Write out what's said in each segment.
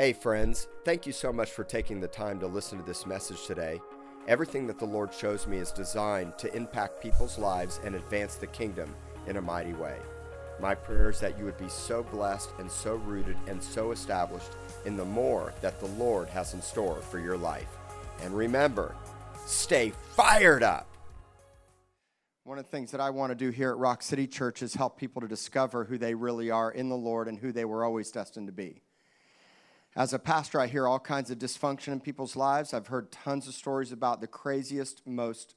Hey, friends, thank you so much for taking the time to listen to this message today. Everything that the Lord shows me is designed to impact people's lives and advance the kingdom in a mighty way. My prayer is that you would be so blessed and so rooted and so established in the more that the Lord has in store for your life. And remember, stay fired up. One of the things that I want to do here at Rock City Church is help people to discover who they really are in the Lord and who they were always destined to be. As a pastor, I hear all kinds of dysfunction in people's lives. I've heard tons of stories about the craziest, most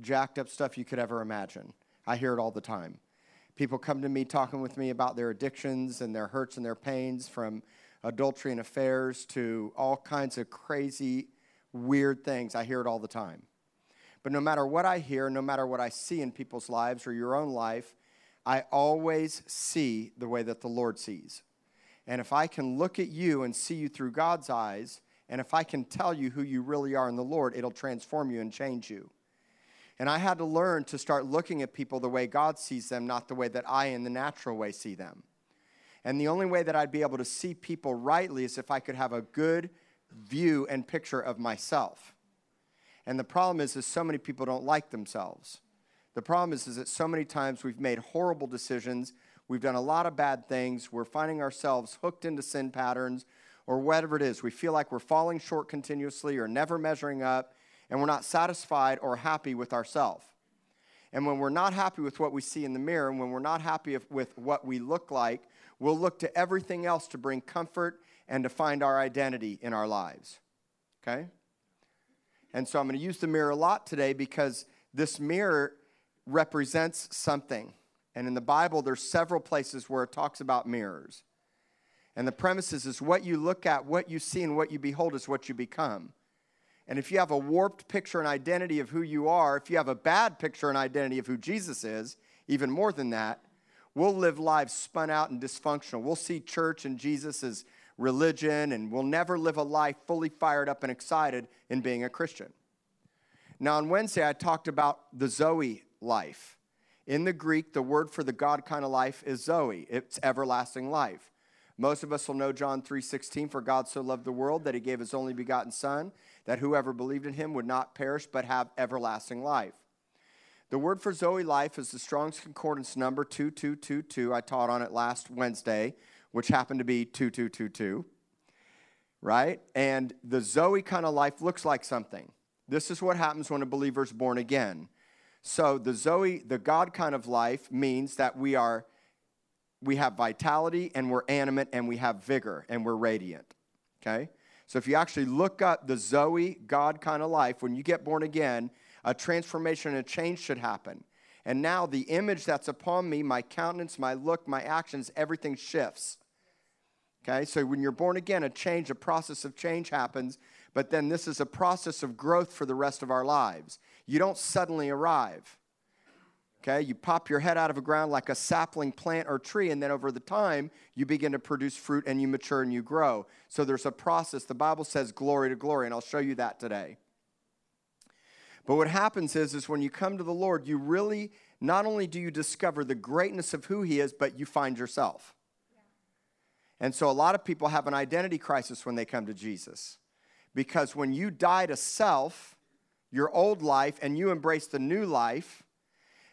jacked up stuff you could ever imagine. I hear it all the time. People come to me talking with me about their addictions and their hurts and their pains from adultery and affairs to all kinds of crazy, weird things. I hear it all the time. But no matter what I hear, no matter what I see in people's lives or your own life, I always see the way that the Lord sees. And if I can look at you and see you through God's eyes, and if I can tell you who you really are in the Lord, it'll transform you and change you. And I had to learn to start looking at people the way God sees them, not the way that I, in the natural way, see them. And the only way that I'd be able to see people rightly is if I could have a good view and picture of myself. And the problem is, is so many people don't like themselves. The problem is, is that so many times we've made horrible decisions We've done a lot of bad things. We're finding ourselves hooked into sin patterns or whatever it is. We feel like we're falling short continuously or never measuring up, and we're not satisfied or happy with ourselves. And when we're not happy with what we see in the mirror, and when we're not happy with what we look like, we'll look to everything else to bring comfort and to find our identity in our lives. Okay? And so I'm going to use the mirror a lot today because this mirror represents something. And in the Bible, there's several places where it talks about mirrors. And the premise is, is what you look at, what you see, and what you behold is what you become. And if you have a warped picture and identity of who you are, if you have a bad picture and identity of who Jesus is, even more than that, we'll live lives spun out and dysfunctional. We'll see church and Jesus as religion, and we'll never live a life fully fired up and excited in being a Christian. Now, on Wednesday, I talked about the Zoe life. In the Greek, the word for the God kind of life is Zoe. It's everlasting life. Most of us will know John 3:16 for God so loved the world that he gave his only begotten son that whoever believed in him would not perish but have everlasting life. The word for Zoe life is the Strong's Concordance number 2222. I taught on it last Wednesday, which happened to be 2222. Right? And the Zoe kind of life looks like something. This is what happens when a believer is born again. So the Zoe, the God kind of life means that we are we have vitality and we're animate and we have vigor and we're radiant. Okay? So if you actually look up the Zoe God kind of life, when you get born again, a transformation and a change should happen. And now the image that's upon me, my countenance, my look, my actions, everything shifts. Okay? So when you're born again, a change, a process of change happens, but then this is a process of growth for the rest of our lives. You don't suddenly arrive. Okay, you pop your head out of the ground like a sapling plant or tree, and then over the time, you begin to produce fruit and you mature and you grow. So there's a process. The Bible says glory to glory, and I'll show you that today. But what happens is, is when you come to the Lord, you really not only do you discover the greatness of who He is, but you find yourself. And so a lot of people have an identity crisis when they come to Jesus. Because when you die to self, your old life and you embrace the new life,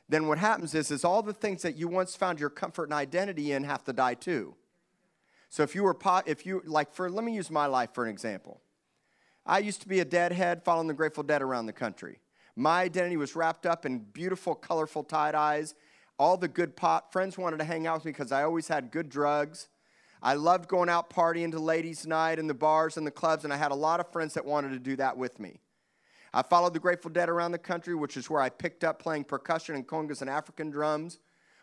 then what happens is, is all the things that you once found your comfort and identity in have to die too. So if you were, if you, like, for, let me use my life for an example. I used to be a deadhead following the Grateful Dead around the country. My identity was wrapped up in beautiful, colorful tie dyes, all the good pot. Friends wanted to hang out with me because I always had good drugs. I loved going out partying to ladies' night and the bars and the clubs, and I had a lot of friends that wanted to do that with me. I followed the Grateful Dead around the country, which is where I picked up playing percussion and congas and African drums.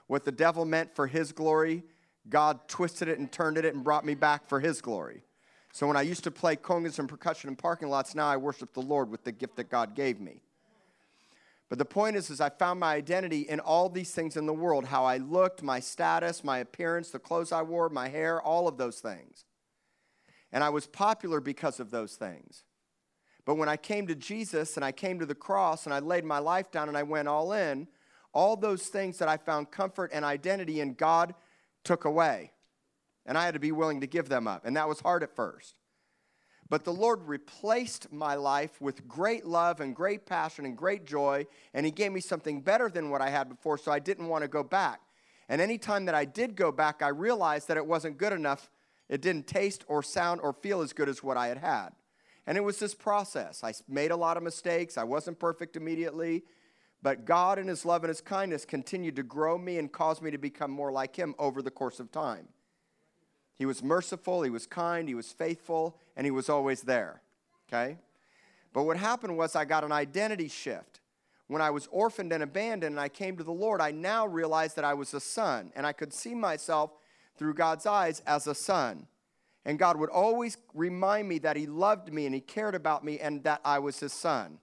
What the devil meant for his glory, God twisted it and turned it and brought me back for his glory. So when I used to play congas and percussion in parking lots, now I worship the Lord with the gift that God gave me. But the point is, is I found my identity in all these things in the world how I looked, my status, my appearance, the clothes I wore, my hair, all of those things. And I was popular because of those things. But when I came to Jesus and I came to the cross and I laid my life down and I went all in, all those things that I found comfort and identity in, God took away. And I had to be willing to give them up. And that was hard at first. But the Lord replaced my life with great love and great passion and great joy. And He gave me something better than what I had before, so I didn't want to go back. And anytime that I did go back, I realized that it wasn't good enough. It didn't taste or sound or feel as good as what I had had. And it was this process. I made a lot of mistakes. I wasn't perfect immediately. But God, in His love and His kindness, continued to grow me and cause me to become more like Him over the course of time. He was merciful, He was kind, He was faithful, and He was always there. Okay? But what happened was I got an identity shift. When I was orphaned and abandoned and I came to the Lord, I now realized that I was a son, and I could see myself through God's eyes as a son. And God would always remind me that He loved me and He cared about me and that I was His son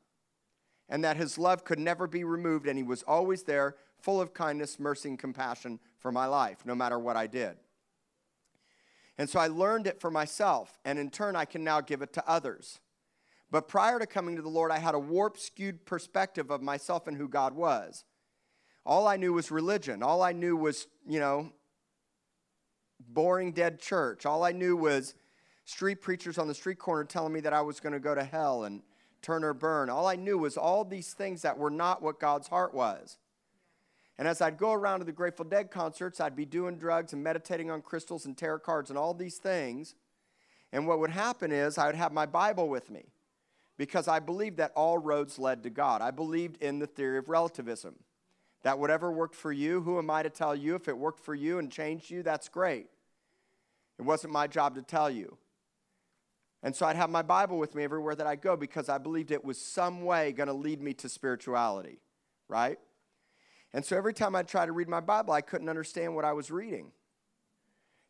and that his love could never be removed, and he was always there, full of kindness, mercy, and compassion for my life, no matter what I did. And so I learned it for myself, and in turn, I can now give it to others. But prior to coming to the Lord, I had a warped, skewed perspective of myself and who God was. All I knew was religion. All I knew was, you know, boring, dead church. All I knew was street preachers on the street corner telling me that I was going to go to hell and turn or burn. All I knew was all these things that were not what God's heart was. And as I'd go around to the Grateful Dead concerts, I'd be doing drugs and meditating on crystals and tarot cards and all these things. And what would happen is I would have my Bible with me because I believed that all roads led to God. I believed in the theory of relativism. That whatever worked for you, who am I to tell you? If it worked for you and changed you, that's great. It wasn't my job to tell you. And so I'd have my Bible with me everywhere that I go because I believed it was some way going to lead me to spirituality, right? And so every time I'd try to read my Bible, I couldn't understand what I was reading.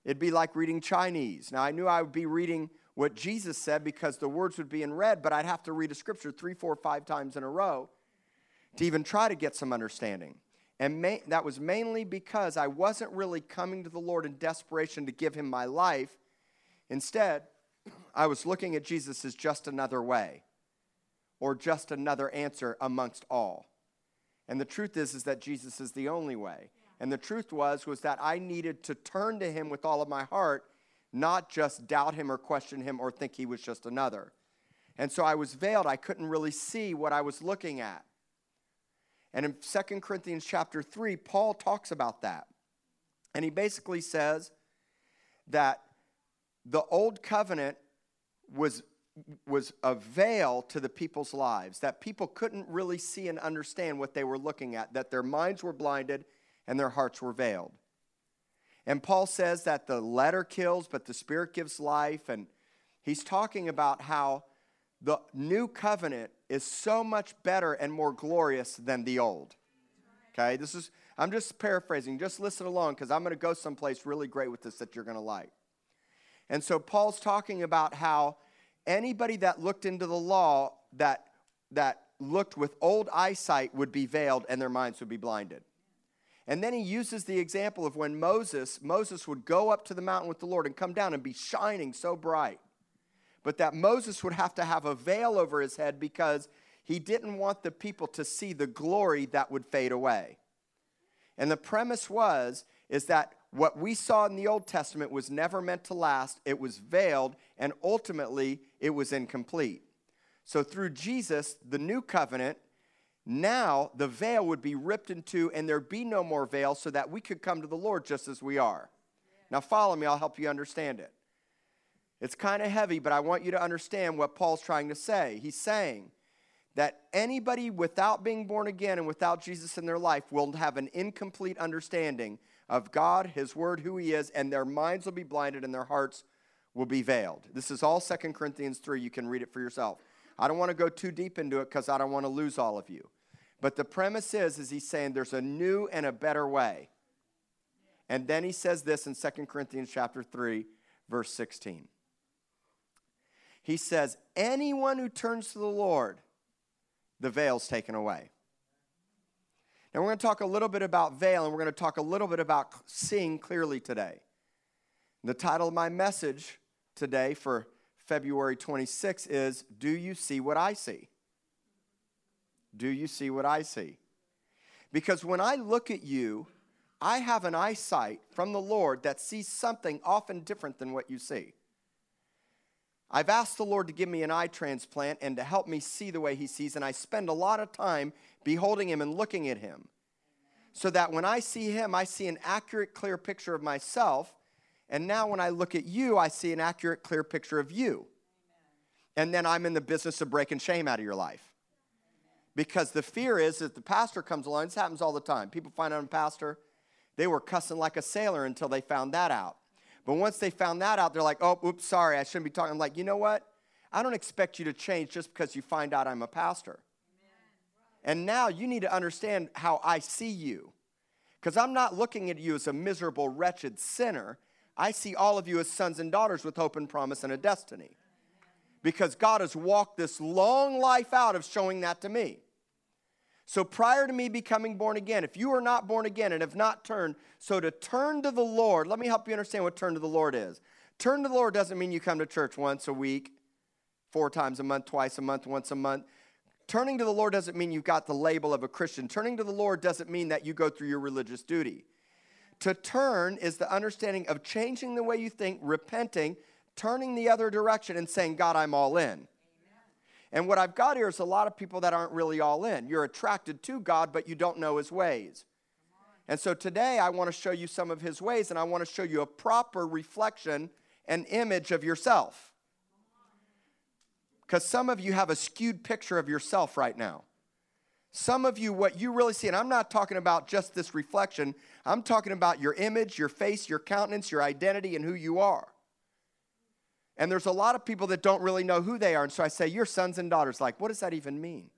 It'd be like reading Chinese. Now, I knew I would be reading what Jesus said because the words would be in red, but I'd have to read a scripture three, four, five times in a row to even try to get some understanding. And ma- that was mainly because I wasn't really coming to the Lord in desperation to give him my life. Instead, I was looking at Jesus as just another way or just another answer amongst all. And the truth is is that Jesus is the only way. And the truth was was that I needed to turn to him with all of my heart, not just doubt him or question him or think he was just another. And so I was veiled. I couldn't really see what I was looking at. And in 2 Corinthians chapter 3, Paul talks about that. And he basically says that the old covenant was was a veil to the people's lives that people couldn't really see and understand what they were looking at that their minds were blinded and their hearts were veiled and paul says that the letter kills but the spirit gives life and he's talking about how the new covenant is so much better and more glorious than the old okay this is i'm just paraphrasing just listen along because i'm going to go someplace really great with this that you're going to like and so Paul's talking about how anybody that looked into the law that, that looked with old eyesight would be veiled and their minds would be blinded. And then he uses the example of when Moses, Moses would go up to the mountain with the Lord and come down and be shining so bright. But that Moses would have to have a veil over his head because he didn't want the people to see the glory that would fade away. And the premise was is that what we saw in the Old Testament was never meant to last, it was veiled, and ultimately it was incomplete. So through Jesus, the new covenant, now the veil would be ripped in two and there'd be no more veil so that we could come to the Lord just as we are. Now follow me, I'll help you understand it. It's kind of heavy, but I want you to understand what Paul's trying to say. He's saying that anybody without being born again and without Jesus in their life will have an incomplete understanding of God, His Word, who He is, and their minds will be blinded and their hearts will be veiled. This is all Second Corinthians 3. You can read it for yourself. I don't want to go too deep into it because I don't want to lose all of you. But the premise is, is he's saying there's a new and a better way. And then he says this in Second Corinthians chapter 3, verse 16. He says, anyone who turns to the Lord, the veil's taken away. Now, we're going to talk a little bit about veil, and we're going to talk a little bit about seeing clearly today. The title of my message today for February 26 is Do You See What I See? Do you see what I see? Because when I look at you, I have an eyesight from the Lord that sees something often different than what you see. I've asked the Lord to give me an eye transplant and to help me see the way He sees, and I spend a lot of time beholding Him and looking at Him. So that when I see Him, I see an accurate, clear picture of myself. And now when I look at you, I see an accurate, clear picture of you. And then I'm in the business of breaking shame out of your life. Because the fear is that the pastor comes along, this happens all the time. People find out a pastor, they were cussing like a sailor until they found that out. But once they found that out, they're like, oh, oops, sorry, I shouldn't be talking. I'm like, you know what? I don't expect you to change just because you find out I'm a pastor. And now you need to understand how I see you. Because I'm not looking at you as a miserable, wretched sinner. I see all of you as sons and daughters with hope and promise and a destiny. Because God has walked this long life out of showing that to me. So prior to me becoming born again, if you are not born again and have not turned, so to turn to the Lord, let me help you understand what turn to the Lord is. Turn to the Lord doesn't mean you come to church once a week, four times a month, twice a month, once a month. Turning to the Lord doesn't mean you've got the label of a Christian. Turning to the Lord doesn't mean that you go through your religious duty. To turn is the understanding of changing the way you think, repenting, turning the other direction, and saying, God, I'm all in. And what I've got here is a lot of people that aren't really all in. You're attracted to God, but you don't know his ways. And so today I want to show you some of his ways, and I want to show you a proper reflection and image of yourself. Because some of you have a skewed picture of yourself right now. Some of you, what you really see, and I'm not talking about just this reflection, I'm talking about your image, your face, your countenance, your identity, and who you are. And there's a lot of people that don't really know who they are. And so I say, Your sons and daughters. Like, what does that even mean?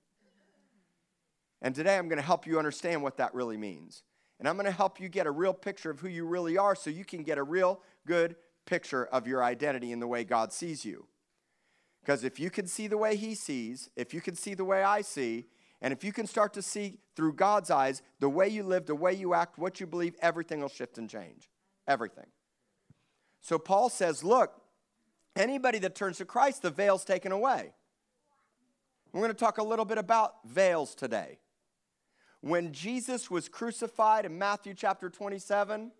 And today I'm going to help you understand what that really means. And I'm going to help you get a real picture of who you really are so you can get a real good picture of your identity in the way God sees you. Because if you can see the way He sees, if you can see the way I see, and if you can start to see through God's eyes the way you live, the way you act, what you believe, everything will shift and change. Everything. So Paul says, Look, Anybody that turns to Christ, the veil's taken away. We're going to talk a little bit about veils today. When Jesus was crucified in Matthew chapter 27,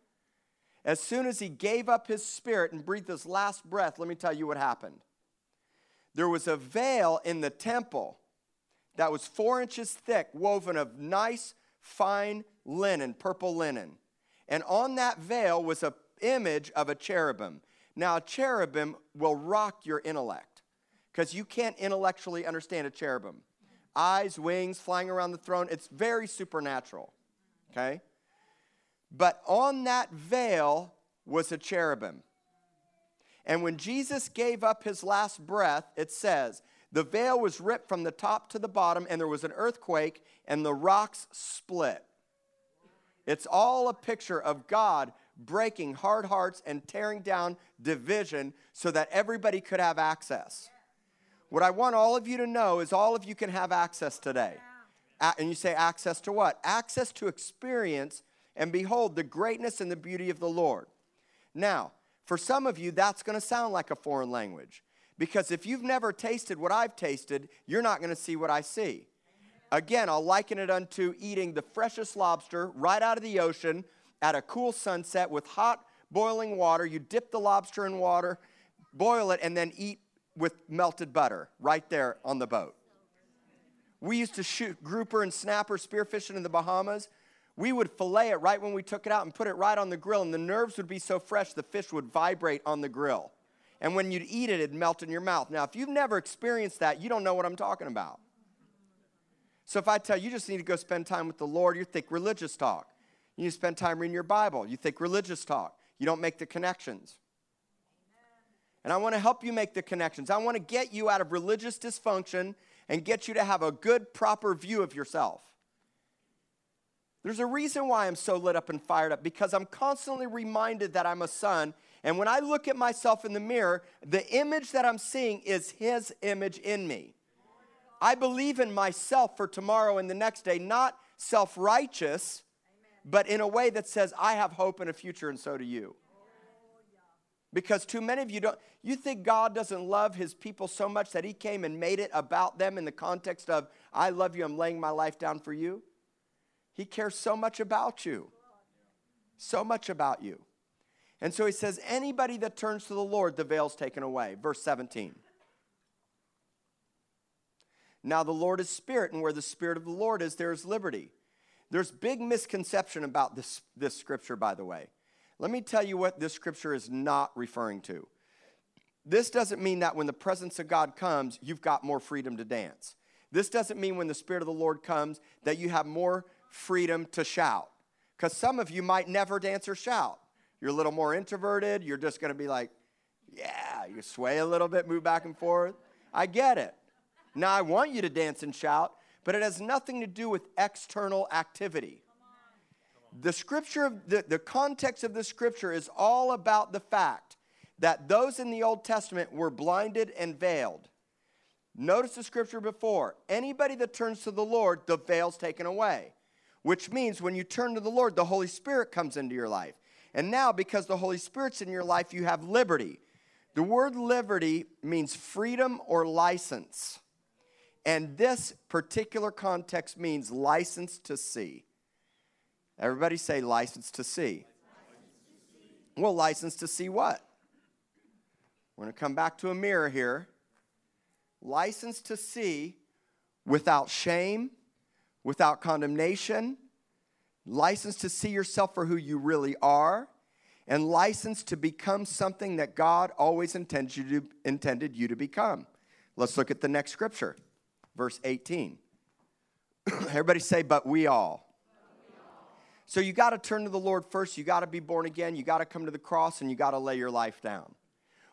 as soon as he gave up his spirit and breathed his last breath, let me tell you what happened. There was a veil in the temple that was four inches thick, woven of nice, fine linen, purple linen. And on that veil was an image of a cherubim. Now, a cherubim will rock your intellect because you can't intellectually understand a cherubim. Eyes, wings, flying around the throne, it's very supernatural. Okay? But on that veil was a cherubim. And when Jesus gave up his last breath, it says, the veil was ripped from the top to the bottom, and there was an earthquake, and the rocks split. It's all a picture of God breaking hard hearts and tearing down division so that everybody could have access. What I want all of you to know is all of you can have access today. And you say, access to what? Access to experience and behold the greatness and the beauty of the Lord. Now, for some of you, that's going to sound like a foreign language. Because if you've never tasted what I've tasted, you're not going to see what I see. Again, I'll liken it unto eating the freshest lobster right out of the ocean at a cool sunset with hot boiling water. You dip the lobster in water, boil it, and then eat with melted butter right there on the boat. We used to shoot grouper and snapper spearfishing in the Bahamas. We would fillet it right when we took it out and put it right on the grill, and the nerves would be so fresh the fish would vibrate on the grill. And when you'd eat it, it'd melt in your mouth. Now, if you've never experienced that, you don't know what I'm talking about. So if I tell you, you just need to go spend time with the Lord, you think religious talk. You spend time reading your Bible. You think religious talk. You don't make the connections. And I want to help you make the connections. I want to get you out of religious dysfunction and get you to have a good, proper view of yourself. There's a reason why I'm so lit up and fired up because I'm constantly reminded that I'm a son. And when I look at myself in the mirror, the image that I'm seeing is His image in me. I believe in myself for tomorrow and the next day, not self righteous, but in a way that says, I have hope and a future, and so do you. Because too many of you don't, you think God doesn't love his people so much that he came and made it about them in the context of, I love you, I'm laying my life down for you. He cares so much about you. so much about you. And so he says, anybody that turns to the Lord, the veil's taken away. Verse 17. Now the Lord is spirit, and where the spirit of the Lord is, there is liberty. There's big misconception about this, this scripture, by the way. Let me tell you what this scripture is not referring to. This doesn't mean that when the presence of God comes, you've got more freedom to dance. This doesn't mean when the Spirit of the Lord comes that you have more freedom to shout. Because some of you might never dance or shout. You're a little more introverted. You're just going to be like, yeah, you sway a little bit, move back and forth. I get it. Now, I want you to dance and shout, but it has nothing to do with external activity. The scripture, the, the context of the scripture is all about the fact that those in the Old Testament were blinded and veiled. Notice the scripture before anybody that turns to the Lord, the veil's taken away, which means when you turn to the Lord, the Holy Spirit comes into your life. And now, because the Holy Spirit's in your life, you have liberty. The word liberty means freedom or license. And this particular context means license to see. Everybody say license to see. Well, license to see what? We're going to come back to a mirror here. License to see without shame, without condemnation, license to see yourself for who you really are, and license to become something that God always intended you to, intended you to become. Let's look at the next scripture verse 18. Everybody say, but we all. So you got to turn to the Lord first. You got to be born again. You got to come to the cross and you got to lay your life down.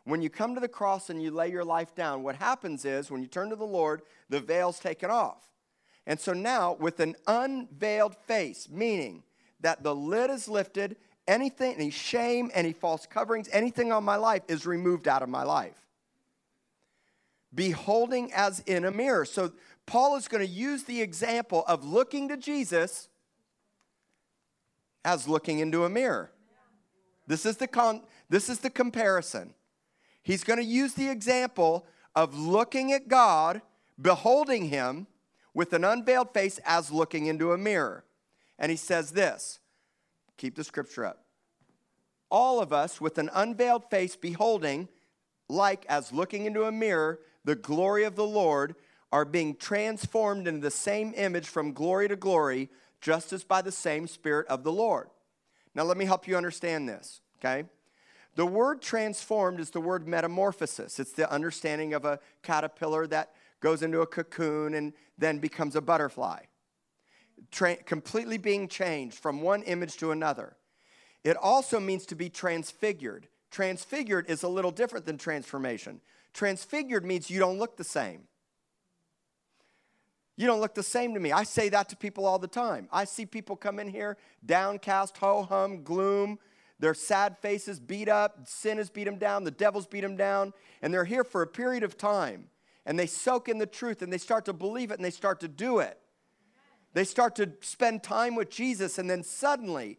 When you come to the cross and you lay your life down, what happens is when you turn to the Lord, the veil's taken off. And so now, with an unveiled face, meaning that the lid is lifted, anything, any shame, any false coverings, anything on my life is removed out of my life beholding as in a mirror. So Paul is going to use the example of looking to Jesus as looking into a mirror. This is the con- this is the comparison. He's going to use the example of looking at God, beholding him with an unveiled face as looking into a mirror. And he says this. Keep the scripture up. All of us with an unveiled face beholding like as looking into a mirror the glory of the Lord, are being transformed into the same image from glory to glory, just as by the same Spirit of the Lord. Now, let me help you understand this, okay? The word transformed is the word metamorphosis. It's the understanding of a caterpillar that goes into a cocoon and then becomes a butterfly. Tra- completely being changed from one image to another. It also means to be transfigured. Transfigured is a little different than transformation. Transfigured means you don't look the same. You don't look the same to me. I say that to people all the time. I see people come in here downcast, ho hum, gloom. Their sad faces beat up. Sin has beat them down. The devil's beat them down. And they're here for a period of time. And they soak in the truth and they start to believe it and they start to do it. They start to spend time with Jesus. And then suddenly,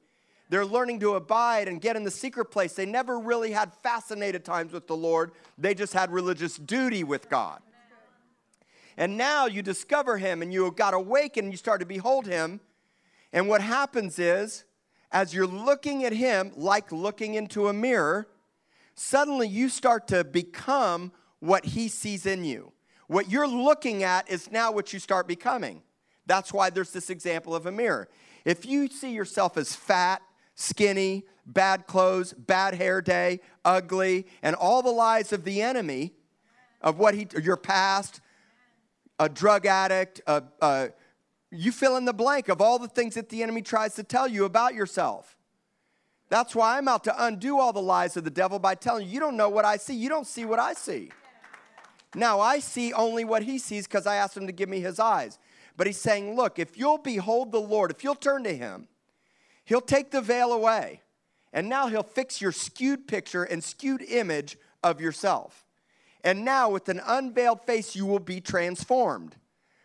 they're learning to abide and get in the secret place. They never really had fascinated times with the Lord, they just had religious duty with God. And now you discover Him and you got awakened and you start to behold Him. And what happens is, as you're looking at Him like looking into a mirror, suddenly you start to become what He sees in you. What you're looking at is now what you start becoming. That's why there's this example of a mirror. If you see yourself as fat, skinny, bad clothes, bad hair day, ugly, and all the lies of the enemy of what he, your past, a drug addict, a, a, you fill in the blank of all the things that the enemy tries to tell you about yourself. That's why I'm out to undo all the lies of the devil by telling you, you don't know what I see. You don't see what I see. Now, I see only what he sees because I asked him to give me his eyes. But he's saying, look, if you'll behold the Lord, if you'll turn to him, He'll take the veil away, and now he'll fix your skewed picture and skewed image of yourself. And now, with an unveiled face, you will be transformed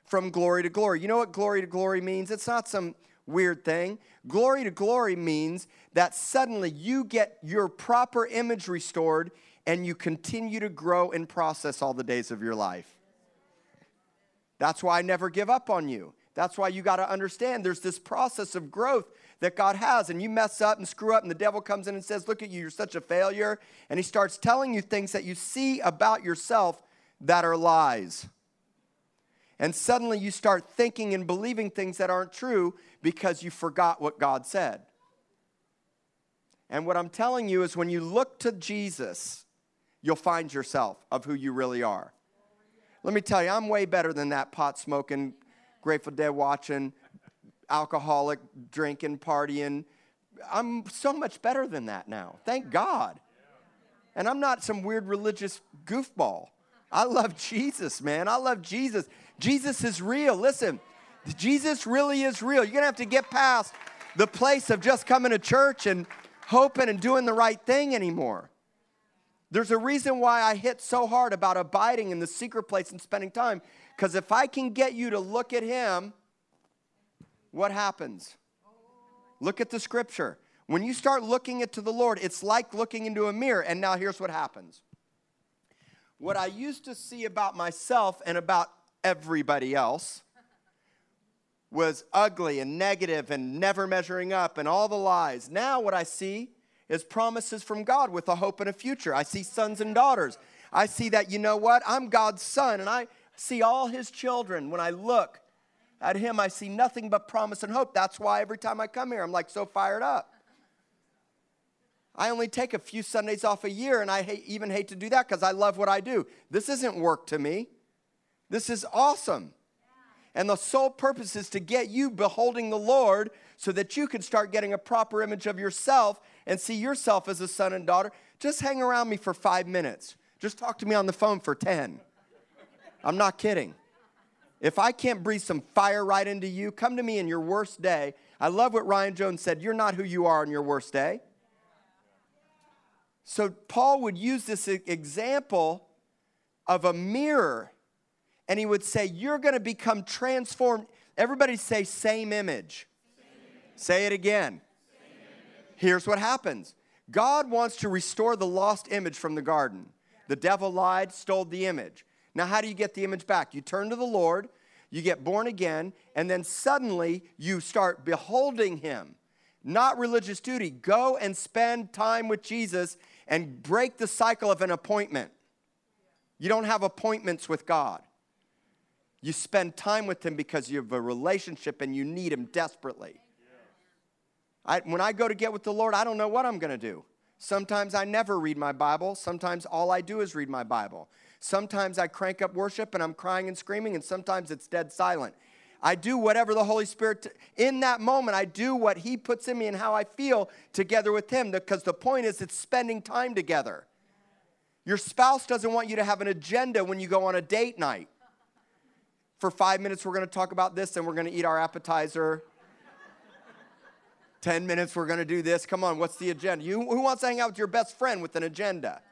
from glory to glory. You know what glory to glory means? It's not some weird thing. Glory to glory means that suddenly you get your proper image restored and you continue to grow and process all the days of your life. That's why I never give up on you. That's why you got to understand there's this process of growth that God has. And you mess up and screw up, and the devil comes in and says, Look at you, you're such a failure. And he starts telling you things that you see about yourself that are lies. And suddenly you start thinking and believing things that aren't true because you forgot what God said. And what I'm telling you is when you look to Jesus, you'll find yourself of who you really are. Let me tell you, I'm way better than that pot smoking, Grateful Dead watching, alcoholic drinking, partying. I'm so much better than that now. Thank God. And I'm not some weird religious goofball. I love Jesus, man. I love Jesus. Jesus is real. Listen, Jesus really is real. You're going to have to get past the place of just coming to church and hoping and doing the right thing anymore. There's a reason why I hit so hard about abiding in the secret place and spending time. Because if I can get you to look at Him, what happens? Look at the scripture. When you start looking into the Lord, it's like looking into a mirror. And now here's what happens. What I used to see about myself and about everybody else was ugly and negative and never measuring up and all the lies. Now, what I see is promises from God with a hope and a future. I see sons and daughters. I see that, you know what? I'm God's son, and I see all his children. When I look at him, I see nothing but promise and hope. That's why every time I come here, I'm like so fired up. I only take a few Sundays off a year, and I hate, even hate to do that because I love what I do. This isn't work to me. This is awesome. And the sole purpose is to get you beholding the Lord so that you can start getting a proper image of yourself and see yourself as a son and daughter. Just hang around me for five minutes. Just talk to me on the phone for 10. I'm not kidding. If I can't breathe some fire right into you, come to me in your worst day. I love what Ryan Jones said you're not who you are on your worst day. So, Paul would use this example of a mirror and he would say, You're going to become transformed. Everybody say, same image. Same image. Say it again. Here's what happens God wants to restore the lost image from the garden. The devil lied, stole the image. Now, how do you get the image back? You turn to the Lord, you get born again, and then suddenly you start beholding him. Not religious duty. Go and spend time with Jesus and break the cycle of an appointment. You don't have appointments with God. You spend time with Him because you have a relationship and you need Him desperately. I, when I go to get with the Lord, I don't know what I'm going to do. Sometimes I never read my Bible. Sometimes all I do is read my Bible. Sometimes I crank up worship and I'm crying and screaming, and sometimes it's dead silent. I do whatever the Holy Spirit, t- in that moment, I do what He puts in me and how I feel together with Him because the point is it's spending time together. Your spouse doesn't want you to have an agenda when you go on a date night for five minutes, we're going to talk about this and we're going to eat our appetizer. 10 minutes, we're going to do this. Come on, what's the agenda? You, who wants to hang out with your best friend with an agenda?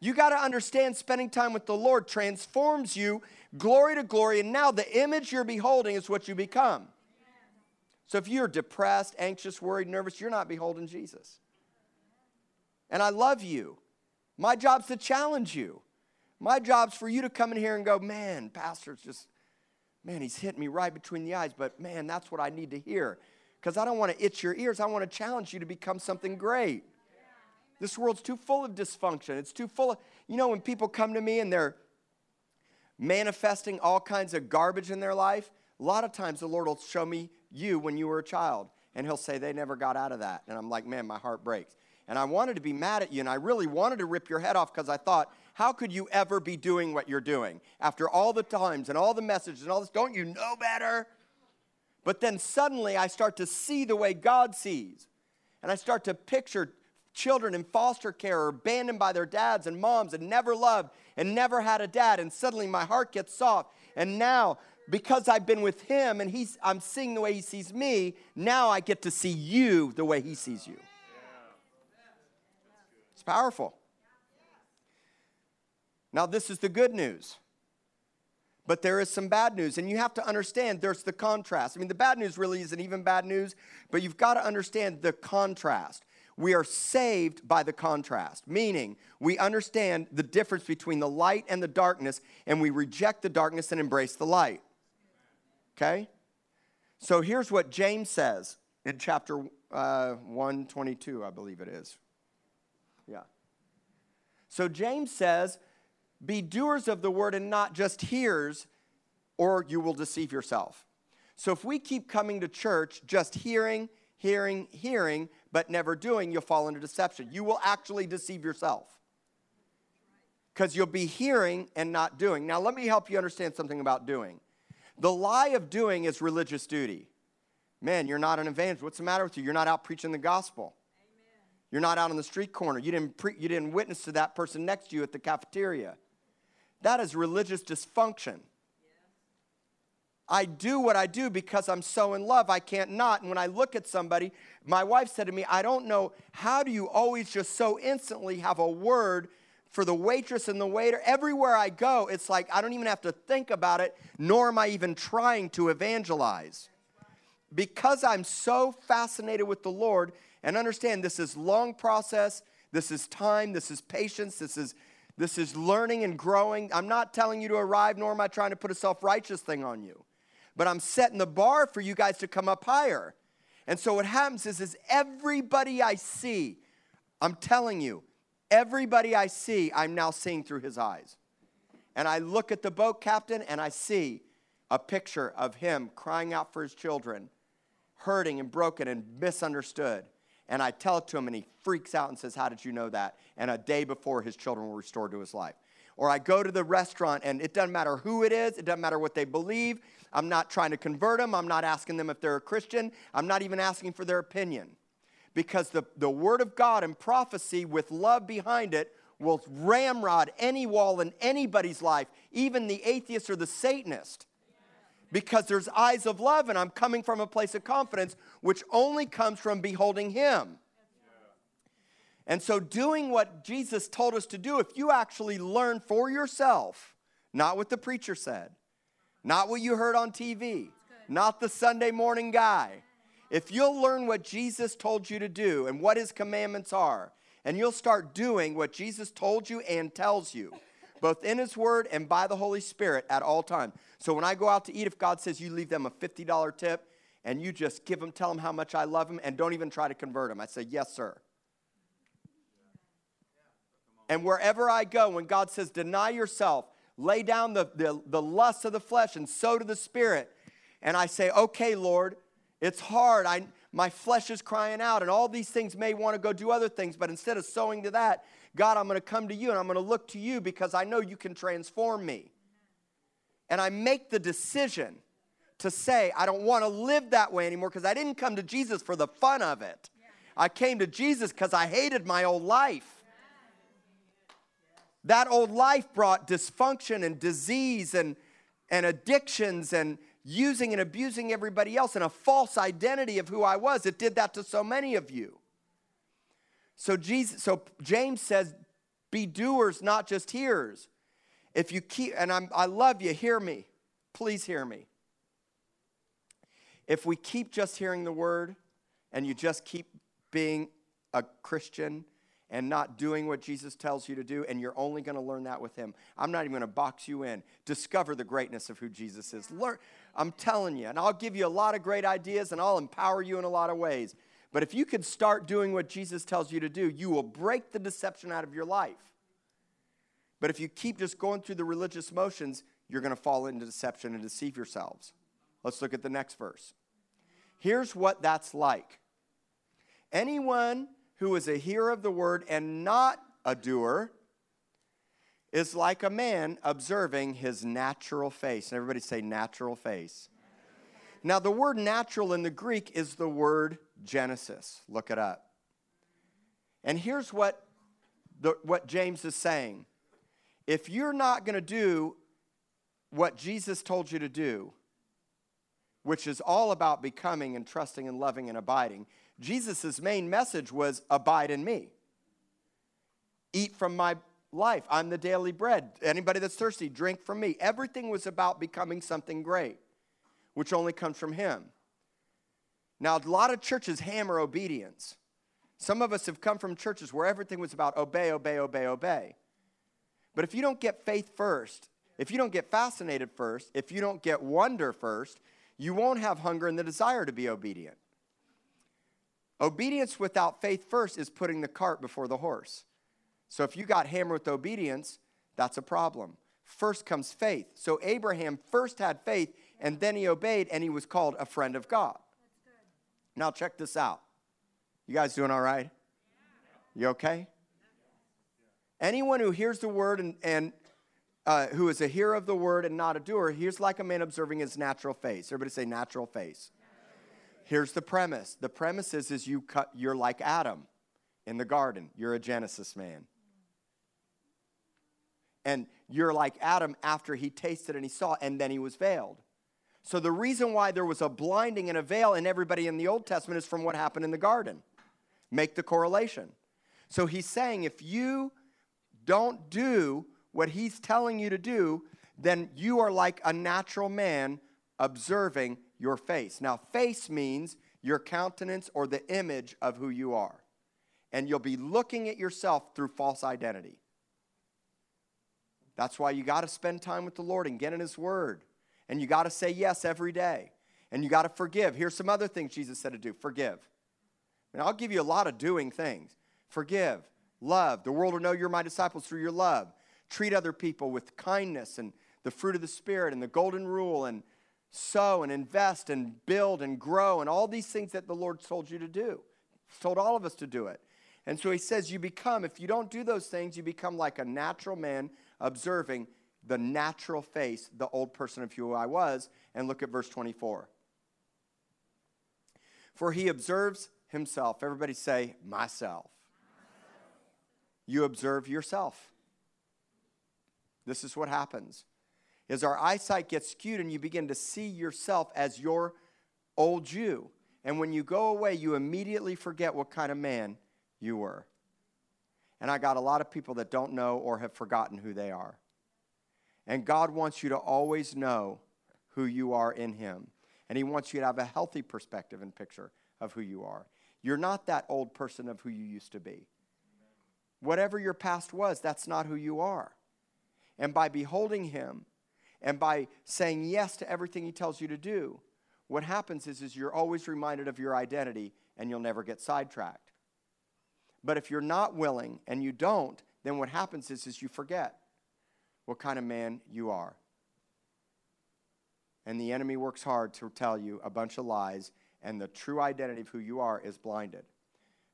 You got to understand spending time with the Lord transforms you glory to glory, and now the image you're beholding is what you become. So if you're depressed, anxious, worried, nervous, you're not beholding Jesus. And I love you. My job's to challenge you. My job's for you to come in here and go, man, Pastor's just, man, he's hitting me right between the eyes, but man, that's what I need to hear. Because I don't want to itch your ears. I want to challenge you to become something great. This world's too full of dysfunction. It's too full of, you know, when people come to me and they're manifesting all kinds of garbage in their life, a lot of times the Lord will show me you when you were a child. And he'll say, they never got out of that. And I'm like, man, my heart breaks. And I wanted to be mad at you, and I really wanted to rip your head off because I thought, how could you ever be doing what you're doing? After all the times and all the messages and all this, don't you know better? But then suddenly I start to see the way God sees. And I start to picture children in foster care or abandoned by their dads and moms and never loved and never had a dad. And suddenly my heart gets soft. And now, because I've been with him and he's, I'm seeing the way he sees me, now I get to see you the way he sees you. It's powerful. Now, this is the good news. But there is some bad news, and you have to understand there's the contrast. I mean, the bad news really isn't even bad news, but you've got to understand the contrast. We are saved by the contrast, meaning we understand the difference between the light and the darkness, and we reject the darkness and embrace the light. Okay? So here's what James says in chapter uh, 122, I believe it is. Yeah. So James says, Be doers of the word and not just hearers, or you will deceive yourself. So if we keep coming to church just hearing, hearing, hearing, but never doing, you'll fall into deception. You will actually deceive yourself because you'll be hearing and not doing. Now, let me help you understand something about doing. The lie of doing is religious duty. Man, you're not an evangelist. What's the matter with you? You're not out preaching the gospel. Amen. You're not out on the street corner. You didn't, pre- you didn't witness to that person next to you at the cafeteria. That is religious dysfunction. I do what I do because I'm so in love, I can't not. And when I look at somebody, my wife said to me, I don't know, how do you always just so instantly have a word for the waitress and the waiter? Everywhere I go, it's like I don't even have to think about it, nor am I even trying to evangelize. Because I'm so fascinated with the Lord and understand this is long process, this is time, this is patience, this is this is learning and growing. I'm not telling you to arrive, nor am I trying to put a self righteous thing on you but I'm setting the bar for you guys to come up higher. And so what happens is, is everybody I see, I'm telling you, everybody I see, I'm now seeing through his eyes. And I look at the boat captain and I see a picture of him crying out for his children, hurting and broken and misunderstood. And I tell it to him and he freaks out and says, How did you know that? And a day before, his children were restored to his life. Or I go to the restaurant and it doesn't matter who it is, it doesn't matter what they believe, I'm not trying to convert them. I'm not asking them if they're a Christian. I'm not even asking for their opinion. Because the, the Word of God and prophecy with love behind it will ramrod any wall in anybody's life, even the atheist or the Satanist. Because there's eyes of love, and I'm coming from a place of confidence, which only comes from beholding Him. And so, doing what Jesus told us to do, if you actually learn for yourself, not what the preacher said, not what you heard on TV, not the Sunday morning guy. If you'll learn what Jesus told you to do and what his commandments are, and you'll start doing what Jesus told you and tells you, both in his word and by the Holy Spirit at all times. So when I go out to eat, if God says you leave them a $50 tip and you just give them, tell them how much I love them, and don't even try to convert them, I say, Yes, sir. And wherever I go, when God says, Deny yourself, lay down the, the, the lust of the flesh and sow to the spirit. And I say, okay, Lord, it's hard. I, my flesh is crying out, and all these things may want to go do other things, but instead of sowing to that, God, I'm going to come to you and I'm going to look to you because I know you can transform me. And I make the decision to say, I don't want to live that way anymore because I didn't come to Jesus for the fun of it. I came to Jesus because I hated my old life. That old life brought dysfunction and disease and, and addictions and using and abusing everybody else and a false identity of who I was. It did that to so many of you. So Jesus, so James says, be doers, not just hearers. If you keep, and I'm, I love you, hear me. Please hear me. If we keep just hearing the word and you just keep being a Christian and not doing what Jesus tells you to do, and you're only going to learn that with Him. I'm not even going to box you in. Discover the greatness of who Jesus is. Learn, I'm telling you, and I'll give you a lot of great ideas, and I'll empower you in a lot of ways. But if you could start doing what Jesus tells you to do, you will break the deception out of your life. But if you keep just going through the religious motions, you're going to fall into deception and deceive yourselves. Let's look at the next verse. Here's what that's like. Anyone who is a hearer of the word and not a doer is like a man observing his natural face. And everybody say natural face. Now, the word natural in the Greek is the word Genesis. Look it up. And here's what, the, what James is saying if you're not going to do what Jesus told you to do, which is all about becoming and trusting and loving and abiding, Jesus' main message was abide in me. Eat from my life. I'm the daily bread. Anybody that's thirsty, drink from me. Everything was about becoming something great, which only comes from him. Now, a lot of churches hammer obedience. Some of us have come from churches where everything was about obey, obey, obey, obey. But if you don't get faith first, if you don't get fascinated first, if you don't get wonder first, you won't have hunger and the desire to be obedient. Obedience without faith first is putting the cart before the horse. So if you got hammered with obedience, that's a problem. First comes faith. So Abraham first had faith and then he obeyed and he was called a friend of God. Now check this out. You guys doing all right? You okay? Anyone who hears the word and, and uh, who is a hearer of the word and not a doer, here's like a man observing his natural face. Everybody say natural face. Here's the premise. The premise is, is you cut, you're like Adam in the garden. You're a Genesis man. And you're like Adam after he tasted and he saw, and then he was veiled. So the reason why there was a blinding and a veil in everybody in the Old Testament is from what happened in the garden. Make the correlation. So he's saying if you don't do what he's telling you to do, then you are like a natural man observing your face. Now, face means your countenance or the image of who you are. And you'll be looking at yourself through false identity. That's why you got to spend time with the Lord and get in His Word. And you got to say yes every day. And you got to forgive. Here's some other things Jesus said to do forgive. And I'll give you a lot of doing things. Forgive, love. The world will know you're my disciples through your love. Treat other people with kindness and the fruit of the Spirit and the golden rule and sow and invest and build and grow and all these things that the Lord told you to do. He's told all of us to do it. And so he says, You become, if you don't do those things, you become like a natural man observing the natural face, the old person of who I was. And look at verse 24. For he observes himself. Everybody say, myself. You observe yourself. This is what happens is our eyesight gets skewed and you begin to see yourself as your old you. And when you go away, you immediately forget what kind of man you were. And I got a lot of people that don't know or have forgotten who they are. And God wants you to always know who you are in Him. And He wants you to have a healthy perspective and picture of who you are. You're not that old person of who you used to be. Whatever your past was, that's not who you are. And by beholding Him, and by saying yes to everything he tells you to do, what happens is, is you're always reminded of your identity and you'll never get sidetracked. But if you're not willing and you don't, then what happens is, is you forget what kind of man you are. And the enemy works hard to tell you a bunch of lies, and the true identity of who you are is blinded.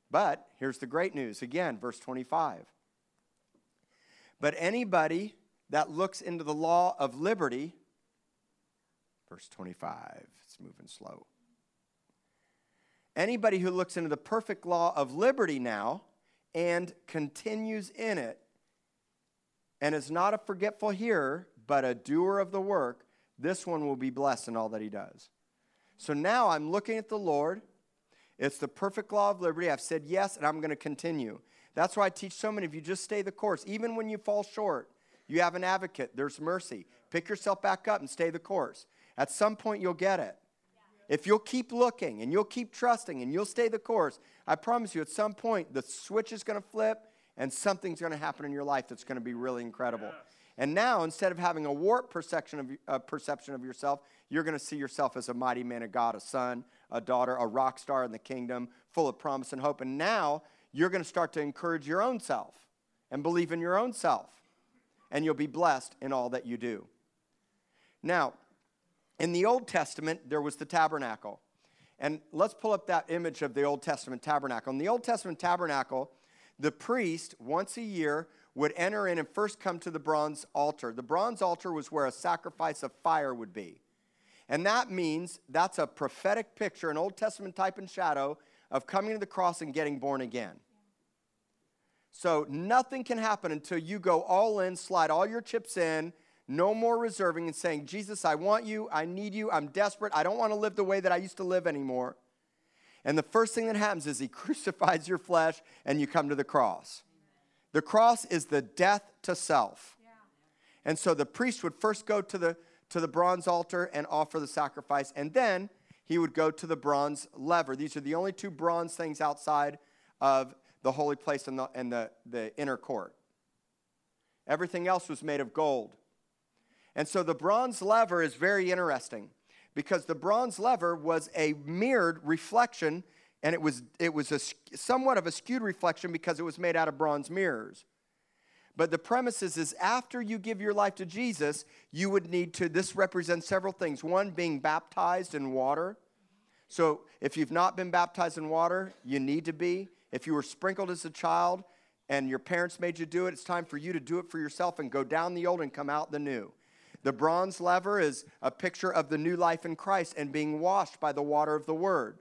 But here's the great news again, verse 25. But anybody that looks into the law of liberty, verse 25, it's moving slow. Anybody who looks into the perfect law of liberty now and continues in it and is not a forgetful hearer, but a doer of the work, this one will be blessed in all that he does. So now I'm looking at the Lord. It's the perfect law of liberty. I've said yes, and I'm going to continue. That's why I teach so many of you just stay the course, even when you fall short. You have an advocate. There's mercy. Pick yourself back up and stay the course. At some point, you'll get it. If you'll keep looking and you'll keep trusting and you'll stay the course, I promise you, at some point, the switch is going to flip and something's going to happen in your life that's going to be really incredible. And now, instead of having a warped perception of, uh, perception of yourself, you're going to see yourself as a mighty man of God, a son, a daughter, a rock star in the kingdom, full of promise and hope. And now, you're going to start to encourage your own self and believe in your own self and you'll be blessed in all that you do. Now, in the Old Testament, there was the tabernacle. And let's pull up that image of the Old Testament tabernacle. In the Old Testament tabernacle, the priest, once a year, would enter in and first come to the bronze altar. The bronze altar was where a sacrifice of fire would be. And that means that's a prophetic picture, an Old Testament type and shadow of coming to the cross and getting born again. So nothing can happen until you go all in, slide all your chips in, no more reserving and saying, Jesus, I want you, I need you, I'm desperate, I don't want to live the way that I used to live anymore. And the first thing that happens is he crucifies your flesh and you come to the cross. The cross is the death to self. And so the priest would first go to the, to the bronze altar and offer the sacrifice, and then he would go to the bronze lever. These are the only two bronze things outside of the holy place and the, and the, the inner court. Everything else was made of gold. And so the bronze lever is very interesting because the bronze lever was a mirrored reflection and it was, it was a, somewhat of a skewed reflection because it was made out of bronze mirrors. But the premise is, is after you give your life to Jesus, you would need to, this represents several things. One, being baptized in water. So if you've not been baptized in water, you need to be. If you were sprinkled as a child and your parents made you do it, it's time for you to do it for yourself and go down the old and come out the new. The bronze lever is a picture of the new life in Christ and being washed by the water of the word.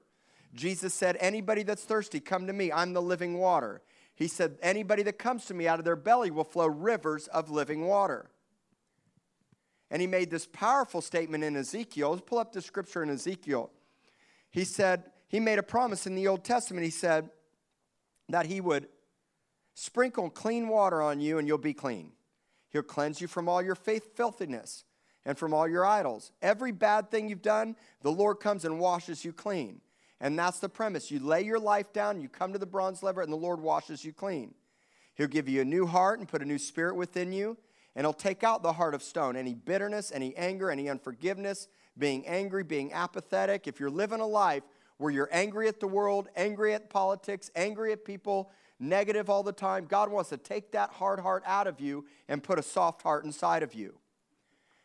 Jesus said, Anybody that's thirsty, come to me. I'm the living water. He said, Anybody that comes to me out of their belly will flow rivers of living water. And he made this powerful statement in Ezekiel. Let's pull up the scripture in Ezekiel. He said, He made a promise in the Old Testament. He said that He would sprinkle clean water on you and you'll be clean. He'll cleanse you from all your faith filthiness and from all your idols. Every bad thing you've done, the Lord comes and washes you clean. And that's the premise. You lay your life down, you come to the bronze lever, and the Lord washes you clean. He'll give you a new heart and put a new spirit within you, and He'll take out the heart of stone. Any bitterness, any anger, any unforgiveness, being angry, being apathetic. If you're living a life where you're angry at the world, angry at politics, angry at people, negative all the time, God wants to take that hard heart out of you and put a soft heart inside of you.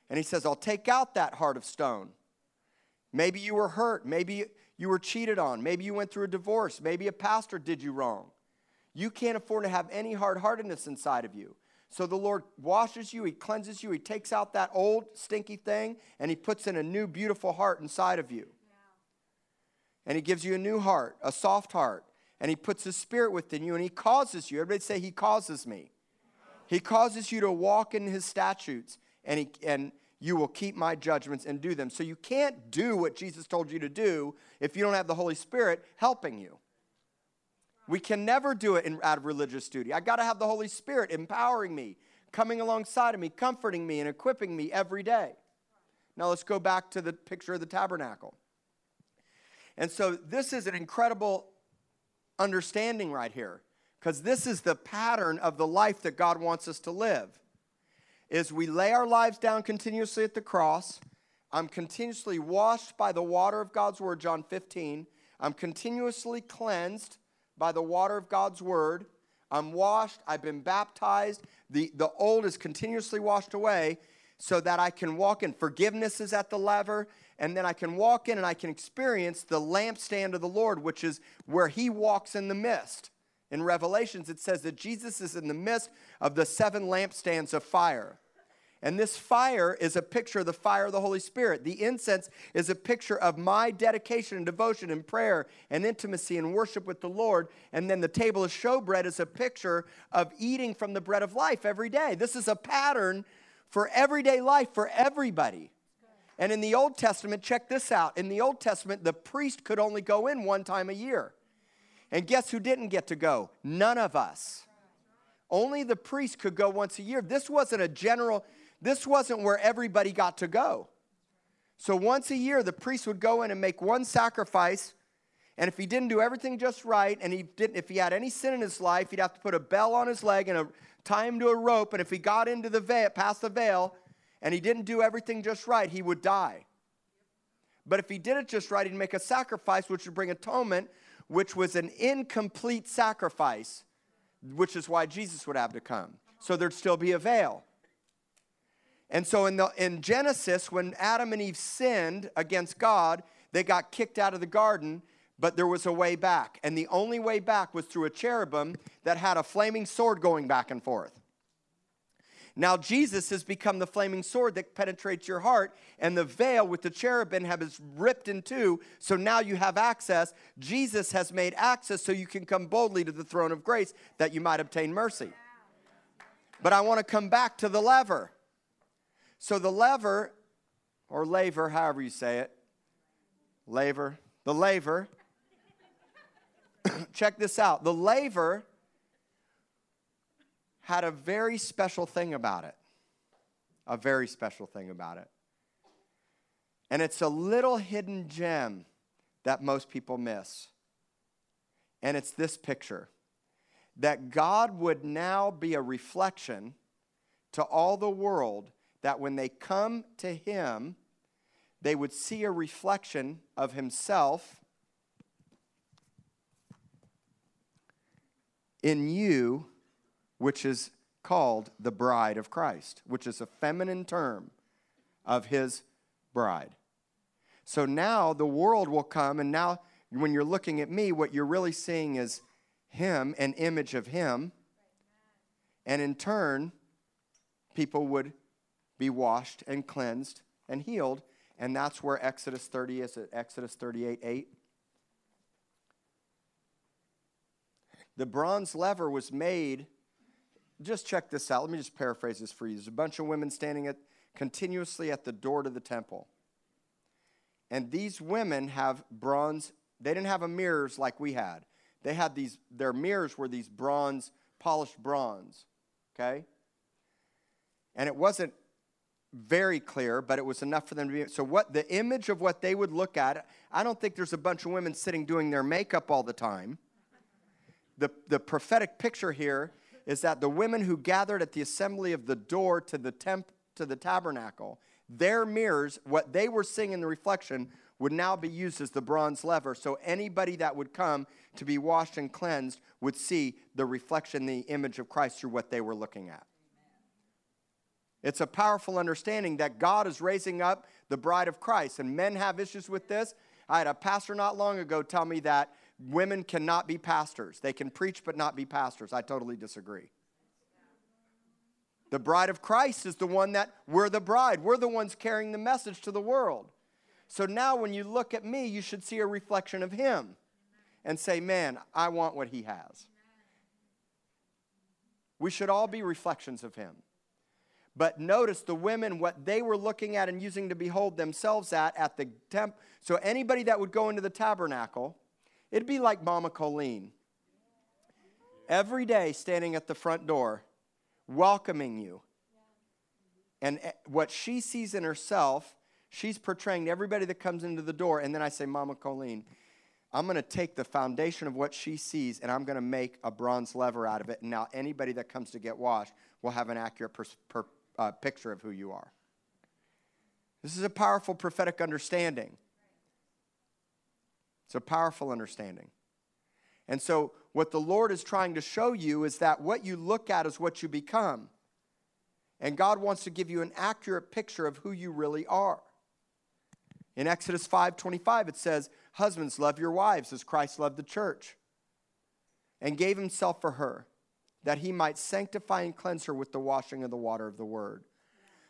And He says, I'll take out that heart of stone. Maybe you were hurt. Maybe you were cheated on. Maybe you went through a divorce. Maybe a pastor did you wrong. You can't afford to have any hard heartedness inside of you. So the Lord washes you, He cleanses you, He takes out that old stinky thing, and He puts in a new, beautiful heart inside of you. And He gives you a new heart, a soft heart. And He puts His Spirit within you, and He causes you. Everybody say, He causes me. He causes you to walk in His statutes, and, he, and you will keep my judgments and do them. So you can't do what Jesus told you to do if you don't have the Holy Spirit helping you. We can never do it in, out of religious duty. I got to have the Holy Spirit empowering me, coming alongside of me, comforting me, and equipping me every day. Now let's go back to the picture of the tabernacle. And so this is an incredible understanding right here because this is the pattern of the life that God wants us to live is we lay our lives down continuously at the cross. I'm continuously washed by the water of God's word, John 15. I'm continuously cleansed by the water of God's word. I'm washed, I've been baptized. The, the old is continuously washed away so that I can walk in. Forgiveness is at the lever, and then I can walk in and I can experience the lampstand of the Lord, which is where He walks in the mist. In Revelations, it says that Jesus is in the midst of the seven lampstands of fire. And this fire is a picture of the fire of the Holy Spirit. The incense is a picture of my dedication and devotion and prayer and intimacy and worship with the Lord. And then the table of showbread is a picture of eating from the bread of life every day. This is a pattern for everyday life for everybody. And in the Old Testament, check this out. In the Old Testament, the priest could only go in one time a year. And guess who didn't get to go? None of us. Only the priest could go once a year. This wasn't a general, this wasn't where everybody got to go. So once a year, the priest would go in and make one sacrifice. And if he didn't do everything just right, and he didn't, if he had any sin in his life, he'd have to put a bell on his leg and a, tie him to a rope. And if he got into the veil, past the veil, and he didn't do everything just right, he would die. But if he did it just right, he'd make a sacrifice which would bring atonement which was an incomplete sacrifice, which is why Jesus would have to come. So there'd still be a veil. And so in, the, in Genesis, when Adam and Eve sinned against God, they got kicked out of the garden, but there was a way back. And the only way back was through a cherubim that had a flaming sword going back and forth. Now Jesus has become the flaming sword that penetrates your heart, and the veil with the cherubim have has ripped in two, so now you have access. Jesus has made access so you can come boldly to the throne of grace that you might obtain mercy. But I want to come back to the lever. So the lever, or laver, however you say it, laver, the laver, check this out. The laver had a very special thing about it. A very special thing about it. And it's a little hidden gem that most people miss. And it's this picture that God would now be a reflection to all the world, that when they come to Him, they would see a reflection of Himself in you, which is called the bride of Christ, which is a feminine term of his bride. So now the world will come, and now when you're looking at me, what you're really seeing is him, an image of him. And in turn, people would be washed and cleansed and healed. And that's where Exodus 30 is, at Exodus 38 8. The bronze lever was made. Just check this out. Let me just paraphrase this for you. There's a bunch of women standing at, continuously at the door to the temple. And these women have bronze, they didn't have mirrors like we had. They had these, their mirrors were these bronze, polished bronze. Okay? And it wasn't very clear, but it was enough for them to be. So, what the image of what they would look at, I don't think there's a bunch of women sitting doing their makeup all the time. The, the prophetic picture here is that the women who gathered at the assembly of the door to the temp, to the tabernacle, their mirrors, what they were seeing in the reflection, would now be used as the bronze lever. So anybody that would come to be washed and cleansed would see the reflection, the image of Christ through what they were looking at. It's a powerful understanding that God is raising up the bride of Christ, and men have issues with this. I had a pastor not long ago tell me that women cannot be pastors. They can preach but not be pastors. I totally disagree. The bride of Christ is the one that we're the bride. We're the ones carrying the message to the world. So now when you look at me, you should see a reflection of him and say, Man, I want what he has. We should all be reflections of him. But notice the women, what they were looking at and using to behold themselves at at the temp. So anybody that would go into the tabernacle, it'd be like Mama Colleen. Every day standing at the front door, welcoming you. And eh, what she sees in herself, she's portraying to everybody that comes into the door. And then I say, Mama Colleen, I'm going to take the foundation of what she sees and I'm going to make a bronze lever out of it. And now anybody that comes to get washed will have an accurate per, per, uh, picture of who you are. This is a powerful prophetic understanding. It's a powerful understanding. And so, what the Lord is trying to show you is that what you look at is what you become. And God wants to give you an accurate picture of who you really are. In Exodus 5:25 it says, "Husbands love your wives as Christ loved the church and gave himself for her, that he might sanctify and cleanse her with the washing of the water of the word.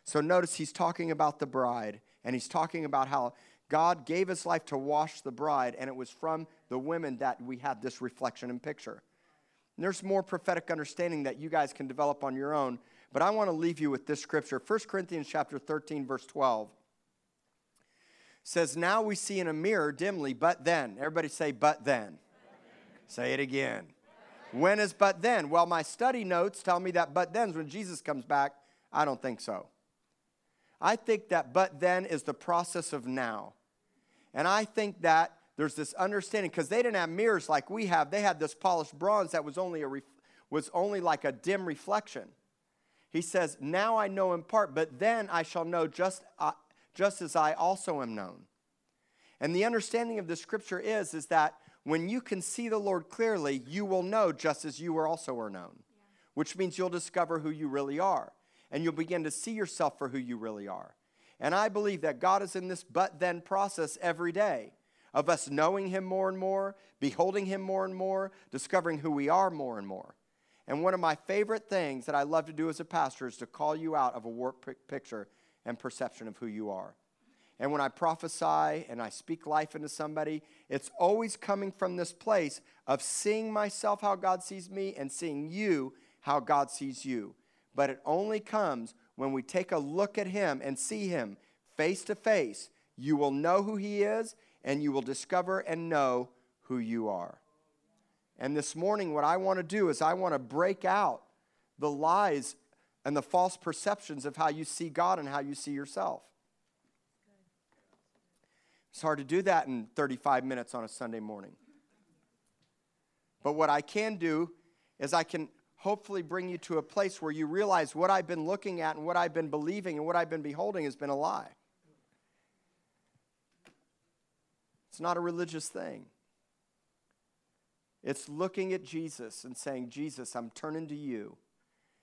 So notice he's talking about the bride, and he's talking about how God gave his life to wash the bride, and it was from the women that we had this reflection and picture. And there's more prophetic understanding that you guys can develop on your own, but I want to leave you with this scripture. 1 Corinthians chapter 13, verse 12 says, Now we see in a mirror dimly, but then. Everybody say, but then. Then. Say it again. When is but then? Well, my study notes tell me that but then's when Jesus comes back. I don't think so. I think that but then is the process of now. And I think that there's this understanding because they didn't have mirrors like we have. They had this polished bronze that was only a ref, was only like a dim reflection. He says, "Now I know in part, but then I shall know just uh, just as I also am known." And the understanding of the scripture is is that when you can see the Lord clearly, you will know just as you also are known, yeah. which means you'll discover who you really are and you'll begin to see yourself for who you really are. And I believe that God is in this but then process every day of us knowing Him more and more, beholding Him more and more, discovering who we are more and more. And one of my favorite things that I love to do as a pastor is to call you out of a warped picture and perception of who you are. And when I prophesy and I speak life into somebody, it's always coming from this place of seeing myself how God sees me and seeing you how God sees you. But it only comes when we take a look at Him and see Him face to face. You will know who He is, and you will discover and know who you are. And this morning, what I want to do is I want to break out the lies and the false perceptions of how you see God and how you see yourself. It's hard to do that in 35 minutes on a Sunday morning. But what I can do is I can hopefully bring you to a place where you realize what I've been looking at and what I've been believing and what I've been beholding has been a lie. It's not a religious thing. It's looking at Jesus and saying, Jesus, I'm turning to you.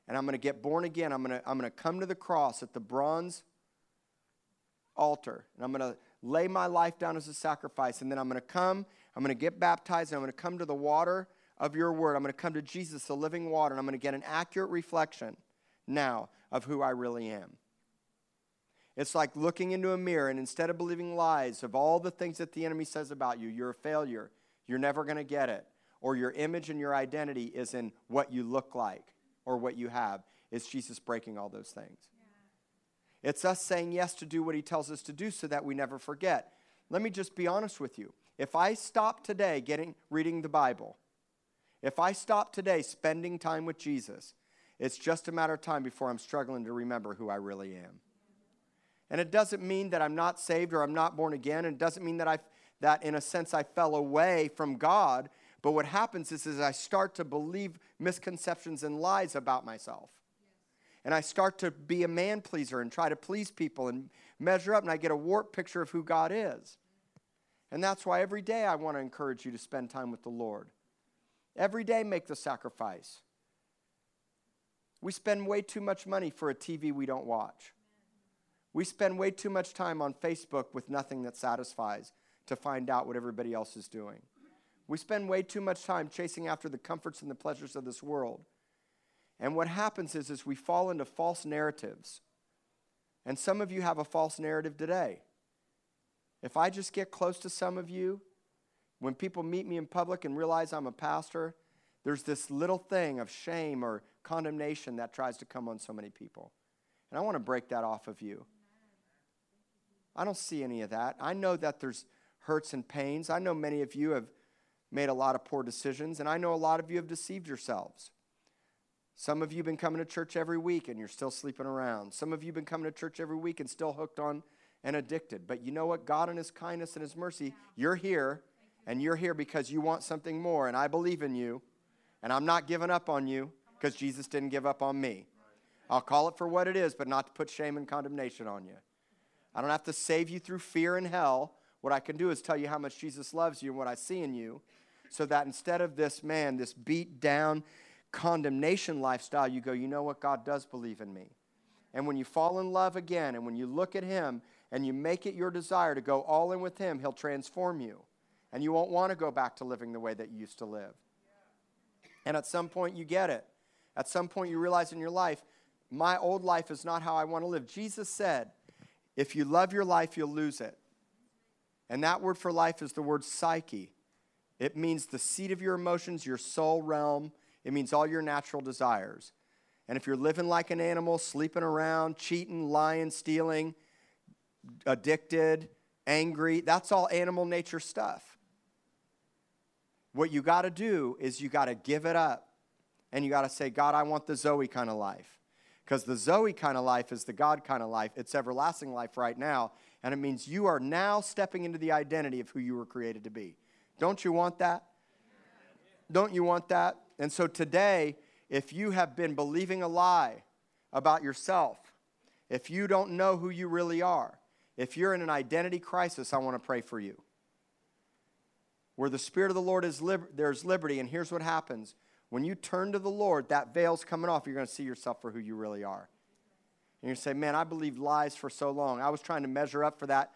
And I'm going to get born again. I'm going to, I'm going to come to the cross at the bronze altar. And I'm going to lay my life down as a sacrifice. And then I'm going to come, I'm going to get baptized, and I'm going to come to the water of your word. I'm going to come to Jesus, the living water, and I'm going to get an accurate reflection now of who I really am. It's like looking into a mirror, and instead of believing lies of all the things that the enemy says about you, you're a failure, you're never going to get it, or your image and your identity is in what you look like or what you have. It's Jesus breaking all those things. Yeah. It's us saying yes to do what he tells us to do so that we never forget. Let me just be honest with you. If I stop today getting reading the Bible, if I stop today spending time with Jesus, it's just a matter of time before I'm struggling to remember who I really am. And it doesn't mean that I'm not saved or I'm not born again. And it doesn't mean that I that in a sense I fell away from God. But what happens is, is I start to believe misconceptions and lies about myself. And I start to be a man pleaser and try to please people and measure up, and I get a warped picture of who God is. And that's why every day I want to encourage you to spend time with the Lord. Every day, make the sacrifice. We spend way too much money for a TV we don't watch. We spend way too much time on Facebook with nothing that satisfies to find out what everybody else is doing. We spend way too much time chasing after the comforts and the pleasures of this world. And what happens is, is we fall into false narratives. And some of you have a false narrative today. If I just get close to some of you, when people meet me in public and realize I'm a pastor, there's this little thing of shame or condemnation that tries to come on so many people. And I want to break that off of you. I don't see any of that. I know that there's hurts and pains. I know many of you have made a lot of poor decisions, and I know a lot of you have deceived yourselves. Some of you have been coming to church every week and you're still sleeping around. Some of you have been coming to church every week and still hooked on and addicted. But you know what? God, in His kindness and His mercy, you're here, and you're here because you want something more, and I believe in you, and I'm not giving up on you because Jesus didn't give up on me. I'll call it for what it is, but not to put shame and condemnation on you. I don't have to save you through fear and hell. What I can do is tell you how much Jesus loves you and what I see in you, so that instead of this man, this beat down condemnation lifestyle, you go, you know what? God does believe in me. And when you fall in love again, and when you look at Him and you make it your desire to go all in with Him, He'll transform you. And you won't want to go back to living the way that you used to live. And at some point, you get it. At some point, you realize in your life, my old life is not how I want to live. Jesus said, if you love your life, you'll lose it. And that word for life is the word psyche. It means the seat of your emotions, your soul realm. It means all your natural desires. And if you're living like an animal, sleeping around, cheating, lying, stealing, addicted, angry, that's all animal nature stuff. What you got to do is you got to give it up. And you got to say, God, I want the Zoe kind of life. Because the Zoe kind of life is the God kind of life. It's everlasting life right now. And it means you are now stepping into the identity of who you were created to be. Don't you want that? Don't you want that? And so today, if you have been believing a lie about yourself, if you don't know who you really are, if you're in an identity crisis, I want to pray for you. Where the Spirit of the Lord is, there's liberty, and here's what happens when you turn to the Lord, that veil's coming off. You're going to see yourself for who you really are. And you say, Man, I believed lies for so long. I was trying to measure up for that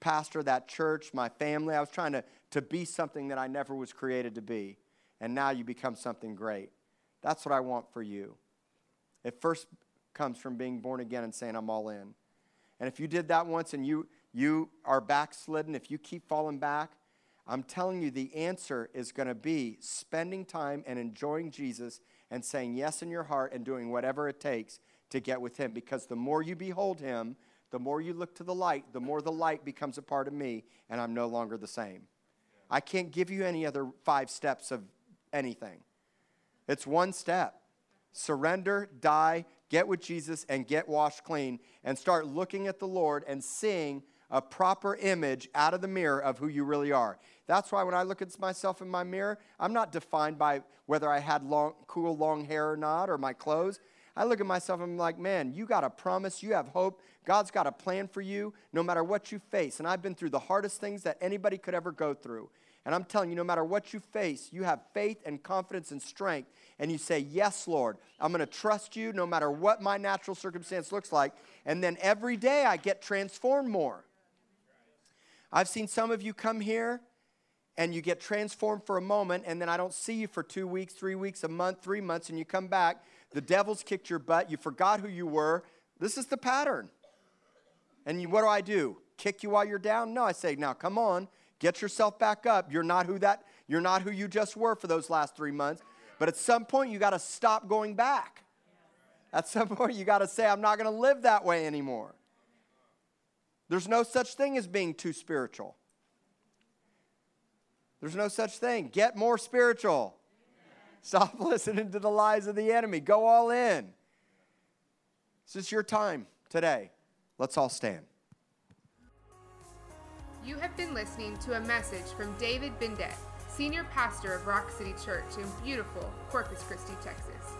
pastor, that church, my family. I was trying to, to be something that I never was created to be. And now you become something great. That's what I want for you. It first comes from being born again and saying, I'm all in. And if you did that once and you, you are backslidden, if you keep falling back, I'm telling you, the answer is going to be spending time and enjoying Jesus and saying yes in your heart and doing whatever it takes to get with Him. Because the more you behold Him, the more you look to the light, the more the light becomes a part of me, and I'm no longer the same. I can't give you any other five steps of anything. It's one step surrender, die, get with Jesus, and get washed clean, and start looking at the Lord and seeing a proper image out of the mirror of who you really are. That's why when I look at myself in my mirror, I'm not defined by whether I had long, cool long hair or not or my clothes. I look at myself and I'm like, man, you got a promise, you have hope. God's got a plan for you no matter what you face. And I've been through the hardest things that anybody could ever go through. And I'm telling you, no matter what you face, you have faith and confidence and strength. And you say, Yes, Lord, I'm going to trust you no matter what my natural circumstance looks like. And then every day I get transformed more. I've seen some of you come here and you get transformed for a moment, and then I don't see you for two weeks, three weeks, a month, three months, and you come back. The devil's kicked your butt. You forgot who you were. This is the pattern. And you, what do I do? Kick you while you're down? No, I say, now come on, get yourself back up. You're not who that. You're not who you just were for those last three months. But at some point, you got to stop going back. At some point, you got to say, I'm not going to live that way anymore. There's no such thing as being too spiritual. There's no such thing. Get more spiritual. Stop listening to the lies of the enemy. Go all in. This is your time today. Let's all stand. You have been listening to a message from David Bindet, Senior Pastor of Rock City Church in beautiful Corpus Christi, Texas.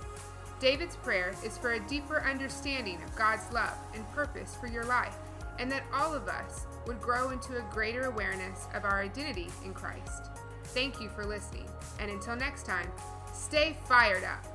David's prayer is for a deeper understanding of God's love and purpose for your life, and that all of us would grow into a greater awareness of our identity in Christ. Thank you for listening, and until next time, stay fired up.